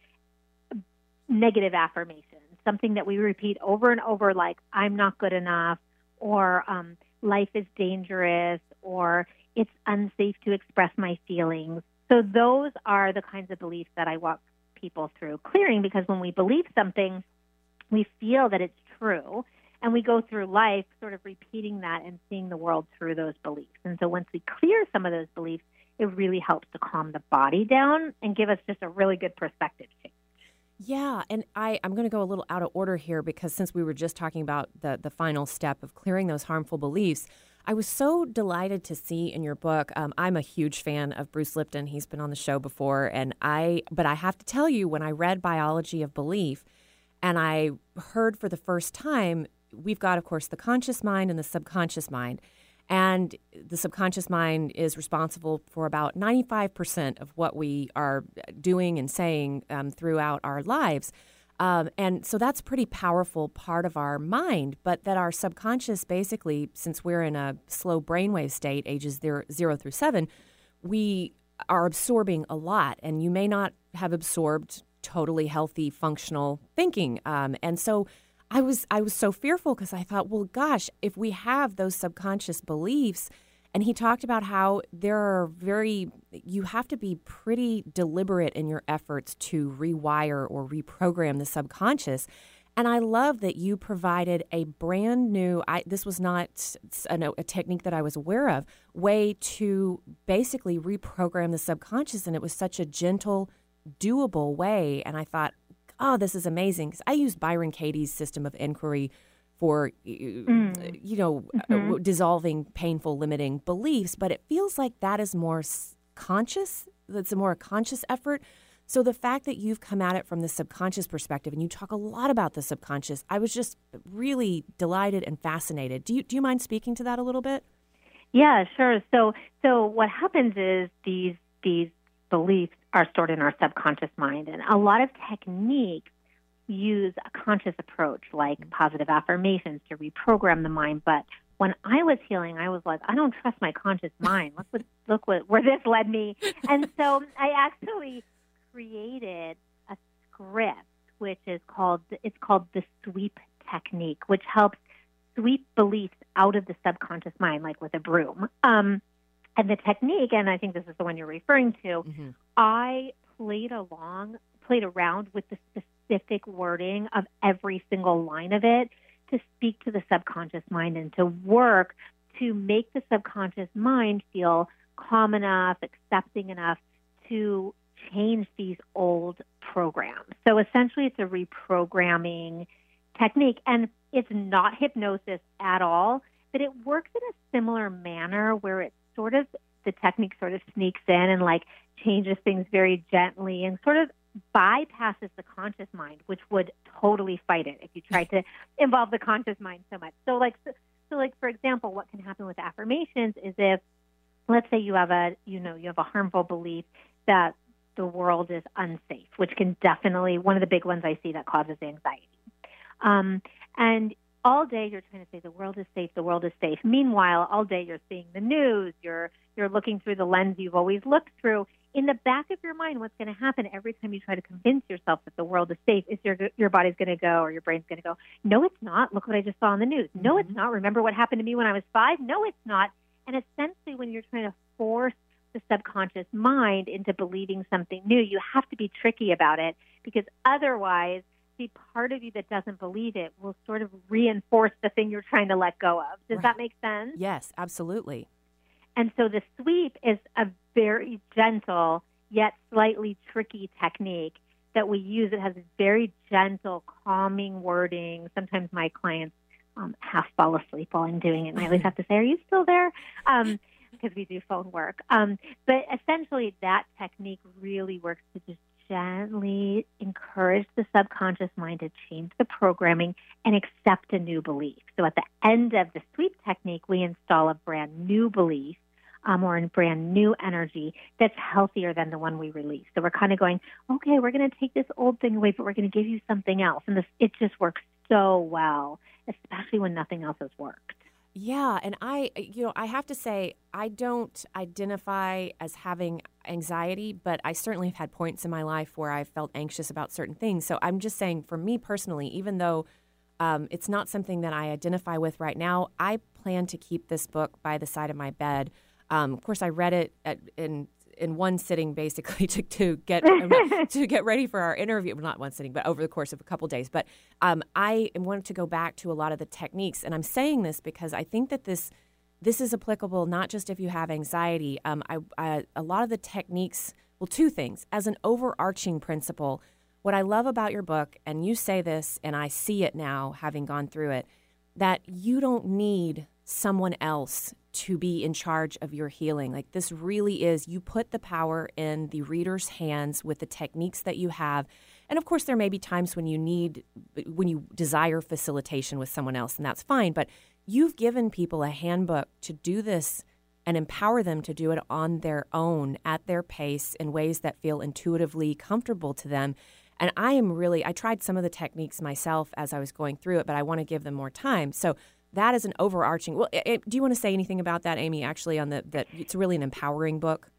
negative affirmations, something that we repeat over and over, like "I'm not good enough," or um, "Life is dangerous," or "It's unsafe to express my feelings." so those are the kinds of beliefs that I walk people through clearing because when we believe something, we feel that it's true. And we go through life sort of repeating that and seeing the world through those beliefs. And so once we clear some of those beliefs, it really helps to calm the body down and give us just a really good perspective change. Yeah, and I, I'm going to go a little out of order here because since we were just talking about the, the final step of clearing those harmful beliefs, I was so delighted to see in your book. Um, I'm a huge fan of Bruce Lipton. He's been on the show before, and I. But I have to tell you, when I read Biology of Belief, and I heard for the first time, we've got, of course, the conscious mind and the subconscious mind. And the subconscious mind is responsible for about 95% of what we are doing and saying um, throughout our lives. Um, and so that's pretty powerful part of our mind, but that our subconscious basically, since we're in a slow brainwave state, ages zero, zero through seven, we are absorbing a lot. And you may not have absorbed totally healthy, functional thinking. Um, and so I was I was so fearful because I thought, well, gosh, if we have those subconscious beliefs, and he talked about how there are very, you have to be pretty deliberate in your efforts to rewire or reprogram the subconscious. And I love that you provided a brand new, I, this was not a, a technique that I was aware of, way to basically reprogram the subconscious. And it was such a gentle, doable way. And I thought, oh, this is amazing. Because I use Byron Katie's system of inquiry for mm. you know mm-hmm. dissolving painful limiting beliefs but it feels like that is more conscious that's a more conscious effort so the fact that you've come at it from the subconscious perspective and you talk a lot about the subconscious i was just really delighted and fascinated do you do you mind speaking to that a little bit yeah sure so so what happens is these these beliefs are stored in our subconscious mind and a lot of techniques use a conscious approach like mm-hmm. positive affirmations to reprogram the mind. But when I was healing, I was like, I don't trust my conscious (laughs) mind. Look what look what where this led me. And so I actually created a script which is called it's called the sweep technique, which helps sweep beliefs out of the subconscious mind like with a broom. Um, and the technique, and I think this is the one you're referring to, mm-hmm. I played along, played around with the specific specific wording of every single line of it to speak to the subconscious mind and to work to make the subconscious mind feel calm enough, accepting enough to change these old programs. So essentially, it's a reprogramming technique, and it's not hypnosis at all, but it works in a similar manner where it sort of the technique sort of sneaks in and like changes things very gently and sort of bypasses the conscious mind, which would totally fight it if you tried to involve the conscious mind so much. So, like, so, so, like for example, what can happen with affirmations is if, let's say, you have a, you know, you have a harmful belief that the world is unsafe, which can definitely one of the big ones I see that causes anxiety. Um, and all day you're trying to say the world is safe, the world is safe. Meanwhile, all day you're seeing the news, you're you're looking through the lens you've always looked through, in the back of your mind, what's going to happen every time you try to convince yourself that the world is safe is your your body's going to go or your brain's going to go. No, it's not. Look what I just saw on the news. No, mm-hmm. it's not. Remember what happened to me when I was five? No, it's not. And essentially, when you're trying to force the subconscious mind into believing something new, you have to be tricky about it because otherwise, the part of you that doesn't believe it will sort of reinforce the thing you're trying to let go of. Does right. that make sense? Yes, absolutely. And so the sweep is a very gentle yet slightly tricky technique that we use. It has very gentle, calming wording. Sometimes my clients um, half fall asleep while I'm doing it, and I always have to say, "Are you still there?" Um, because we do phone work. Um, but essentially, that technique really works to just gently encourage the subconscious mind to change the programming and accept a new belief. So at the end of the sweep technique, we install a brand new belief um, or a brand new energy that's healthier than the one we release. So we're kind of going, okay, we're going to take this old thing away, but we're going to give you something else. And this, it just works so well, especially when nothing else has worked. Yeah, and I, you know, I have to say, I don't identify as having anxiety, but I certainly have had points in my life where I felt anxious about certain things. So I'm just saying, for me personally, even though um, it's not something that I identify with right now, I plan to keep this book by the side of my bed um, of course, I read it at, in in one sitting basically (laughs) to, to get (laughs) to get ready for our interview. Well, not one sitting, but over the course of a couple days. But um, I wanted to go back to a lot of the techniques, and I'm saying this because I think that this this is applicable not just if you have anxiety. Um, I, I, a lot of the techniques. Well, two things as an overarching principle. What I love about your book, and you say this, and I see it now, having gone through it, that you don't need someone else to be in charge of your healing. Like this really is, you put the power in the reader's hands with the techniques that you have. And of course, there may be times when you need, when you desire facilitation with someone else, and that's fine. But you've given people a handbook to do this and empower them to do it on their own at their pace in ways that feel intuitively comfortable to them. And I am really, I tried some of the techniques myself as I was going through it, but I want to give them more time. So that is an overarching. Well, it, do you want to say anything about that, Amy? Actually, on the that it's really an empowering book.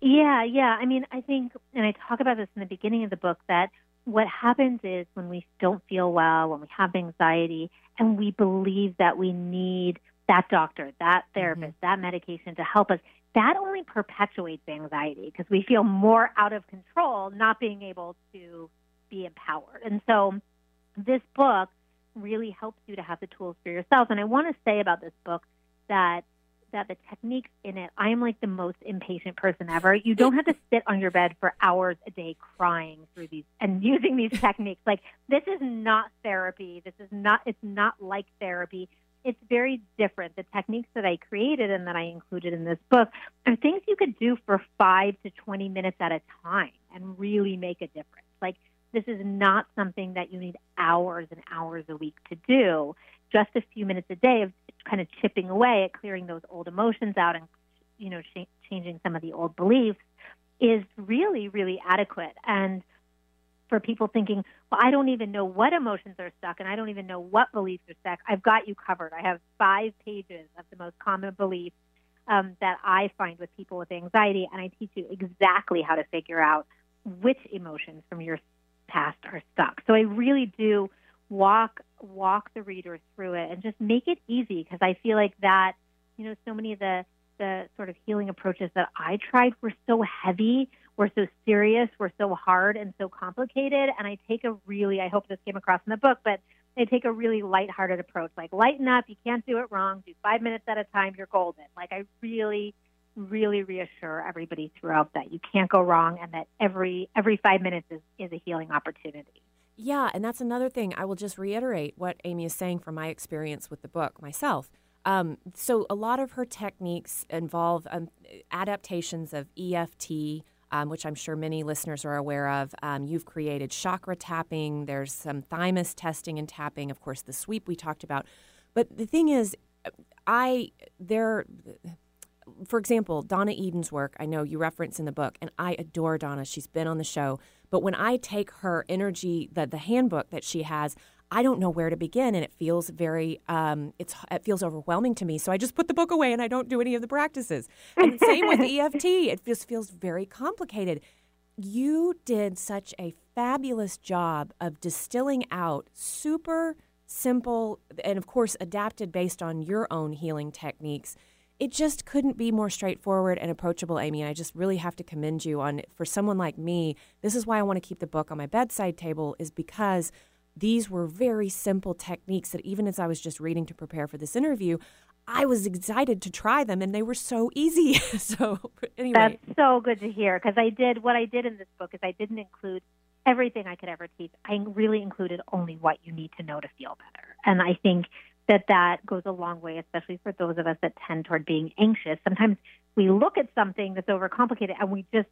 Yeah, yeah. I mean, I think, and I talk about this in the beginning of the book that what happens is when we don't feel well, when we have anxiety, and we believe that we need that doctor, that therapist, mm-hmm. that medication to help us, that only perpetuates anxiety because we feel more out of control not being able to be empowered. And so this book really helps you to have the tools for yourself. And I want to say about this book that that the techniques in it, I am like the most impatient person ever. You don't have to (laughs) sit on your bed for hours a day crying through these and using these techniques. Like this is not therapy. This is not it's not like therapy. It's very different. The techniques that I created and that I included in this book are things you could do for 5 to 20 minutes at a time and really make a difference. Like this is not something that you need hours and hours a week to do. Just a few minutes a day of kind of chipping away at clearing those old emotions out and you know sh- changing some of the old beliefs is really really adequate. And for people thinking well i don't even know what emotions are stuck and i don't even know what beliefs are stuck. I've got you covered. I have five pages of the most common beliefs um, that i find with people with anxiety and i teach you exactly how to figure out which emotions from your past are stuck. So I really do walk walk the reader through it and just make it easy because I feel like that you know so many of the the sort of healing approaches that I tried were so heavy, were so serious, were so hard and so complicated. And I take a really, I hope this came across in the book, but I take a really lighthearted approach. Like, lighten up, you can't do it wrong. Do five minutes at a time, you're golden. Like, I really really reassure everybody throughout that you can't go wrong and that every every five minutes is, is a healing opportunity. Yeah, and that's another thing. I will just reiterate what Amy is saying from my experience with the book myself. Um, so, a lot of her techniques involve um, adaptations of EFT, um, which I'm sure many listeners are aware of. Um, you've created chakra tapping, there's some thymus testing and tapping, of course, the sweep we talked about. But the thing is, I there for example, Donna Eden's work, I know you reference in the book, and I adore Donna. She's been on the show. But when I take her energy, the, the handbook that she has, I don't know where to begin, and it feels very, um, it's it feels overwhelming to me. So I just put the book away and I don't do any of the practices. And (laughs) same with EFT, it just feels very complicated. You did such a fabulous job of distilling out super simple and, of course, adapted based on your own healing techniques it just couldn't be more straightforward and approachable, Amy. And I just really have to commend you on for someone like me. This is why I want to keep the book on my bedside table, is because these were very simple techniques that even as I was just reading to prepare for this interview, I was excited to try them and they were so easy. (laughs) so anyway. That's so good to hear because I did what I did in this book is I didn't include everything I could ever teach. I really included only what you need to know to feel better. And I think that that goes a long way, especially for those of us that tend toward being anxious. Sometimes we look at something that's overcomplicated and we just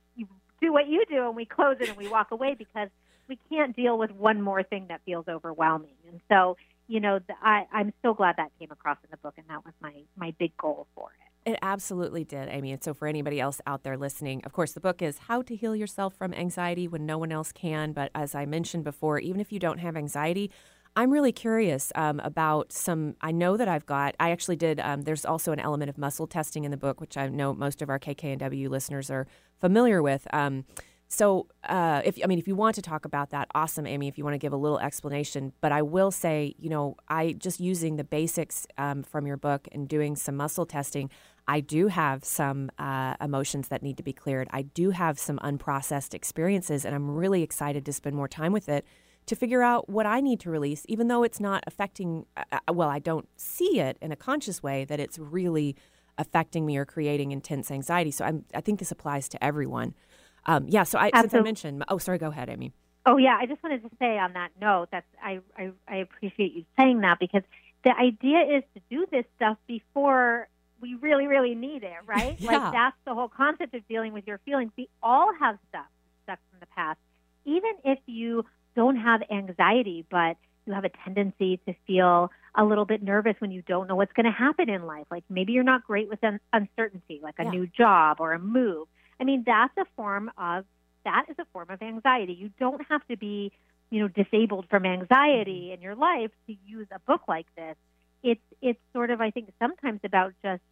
do what you do and we close it and we walk away because we can't deal with one more thing that feels overwhelming. And so, you know, I, I'm so glad that came across in the book, and that was my my big goal for it. It absolutely did, Amy. And so, for anybody else out there listening, of course, the book is How to Heal Yourself from Anxiety When No One Else Can. But as I mentioned before, even if you don't have anxiety, I'm really curious um, about some. I know that I've got. I actually did. Um, there's also an element of muscle testing in the book, which I know most of our KKNW listeners are familiar with. Um, so, uh, if I mean, if you want to talk about that, awesome, Amy. If you want to give a little explanation, but I will say, you know, I just using the basics um, from your book and doing some muscle testing, I do have some uh, emotions that need to be cleared. I do have some unprocessed experiences, and I'm really excited to spend more time with it to figure out what I need to release, even though it's not affecting, uh, uh, well, I don't see it in a conscious way that it's really affecting me or creating intense anxiety. So I'm, I think this applies to everyone. Um, yeah, so I, since I mentioned, oh, sorry, go ahead, Amy. Oh, yeah, I just wanted to say on that note that I, I, I appreciate you saying that because the idea is to do this stuff before we really, really need it, (laughs) right? Yeah. Like that's the whole concept of dealing with your feelings. We all have stuff stuck from the past. Even if you don't have anxiety, but you have a tendency to feel a little bit nervous when you don't know what's going to happen in life. Like maybe you're not great with un- uncertainty, like a Yeah. new job or a move. I mean, that's a form of that is a form of anxiety. You don't have to be, you know, disabled from anxiety mm-hmm. in your life to use a book like this. It's it's sort of I think sometimes about just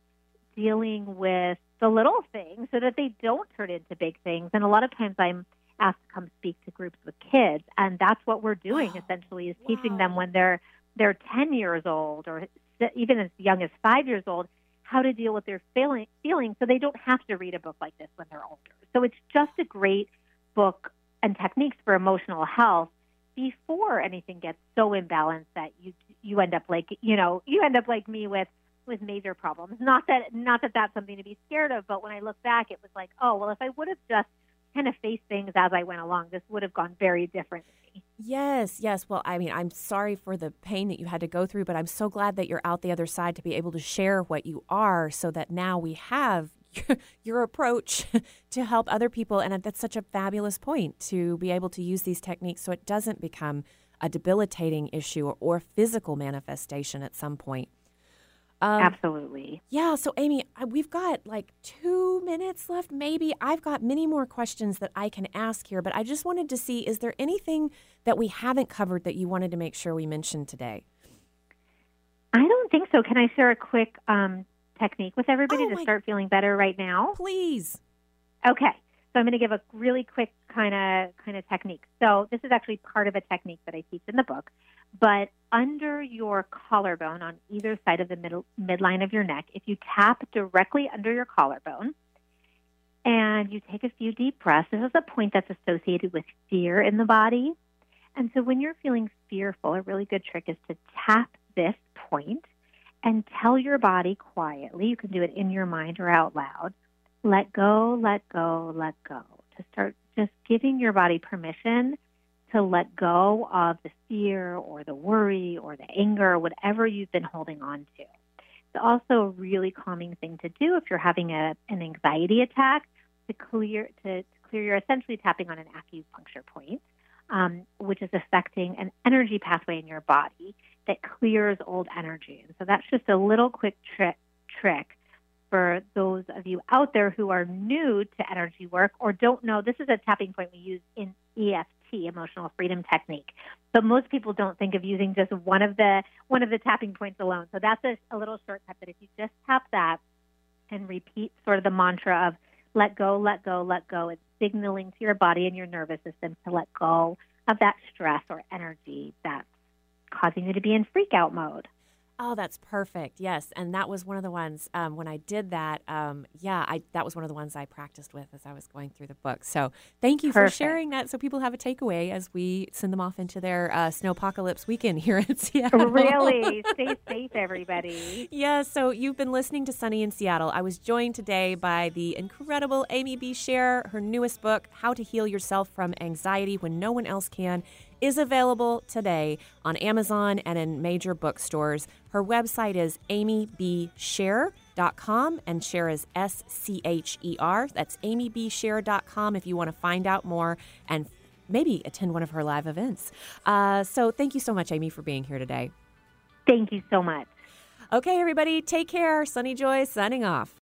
dealing with the little things so that they don't turn into big things. And a lot of times I'm asked to come speak to groups with kids, and that's what we're doing (gasps) essentially is teaching them when they're they're 10 years old or even as young as five years old how to deal with their feeling, feelings so they don't have to read a book like this when they're older. So it's just a great book and techniques for emotional health before anything gets so imbalanced that you you end up like you know you end up like me with with major problems. Not that not that that's something to be scared of, but when I look back, it was like, oh well, if I would have just kind of face things as I went along, this would have gone very differently. Yes, yes. Well, I mean, I'm sorry for the pain that you had to go through, but I'm so glad that you're out the other side to be able to share what you are so that now we have (laughs) your, approach (laughs) to help other people. And that's such a fabulous point to be able to use these techniques so it doesn't become a debilitating issue or, or physical manifestation at some point. Um, Absolutely. Yeah. So, Amy, we've got like two minutes left, maybe. I've got many more questions that I can ask here, but I just wanted to see is there anything that we haven't covered that you wanted to make sure we mentioned today? I don't think so. Can I share a quick um, technique with everybody Oh, to start feeling better right now? Please. Okay. So I'm going to give a really quick kind of kind of technique. So this is actually part of a technique that I teach in the book. But under your collarbone, on either side of the middle midline of your neck, if you tap directly under your collarbone, and you take a few deep breaths, this is a point that's associated with fear in the body. And so when you're feeling fearful, a really good trick is to tap this point and tell your body quietly. You can do it in your mind or out loud let go, let go, let go. To start just giving your body permission to let go of the fear or the worry or the anger whatever you've been holding on to. It's also a really calming thing to do if you're having a, an anxiety attack to clear to, to clear. You're essentially tapping on an acupuncture point, um, which is affecting an energy pathway in your body that clears old energy. And so that's just a little quick trick trick for those of you out there who are new to energy work or don't know, this is a tapping point we use in EFT, emotional freedom technique. But most people don't think of using just one of the one of the tapping points alone. So that's a, a little shortcut that if you just tap that and repeat sort of the mantra of let go, let go, let go, it's signaling to your body and your nervous system to let go of that stress or energy that's causing you to be in freak out mode. Oh, that's perfect. Yes, and that was one of the ones um, when I did that. Um, yeah, I that was one of the ones I practiced with as I was going through the book. So thank you Perfect. for sharing that, so people have a takeaway as we send them off into their uh, snowpocalypse weekend here in (laughs) Seattle. Really, stay safe, everybody. Yeah, so you've been listening to Sunny in Seattle. I was joined today by the incredible Amy B. Scher. Her newest book, How to Heal Yourself from Anxiety When No One Else Can, is available today on Amazon and in major bookstores. Her website is amybscher.com and Scher is S C H E R. That's amybscher.com if you want to find out more and maybe attend one of her live events. Uh, so thank you so much, Amy, for being here today. Thank you so much. Okay, everybody, take care. Sunny Joy signing off.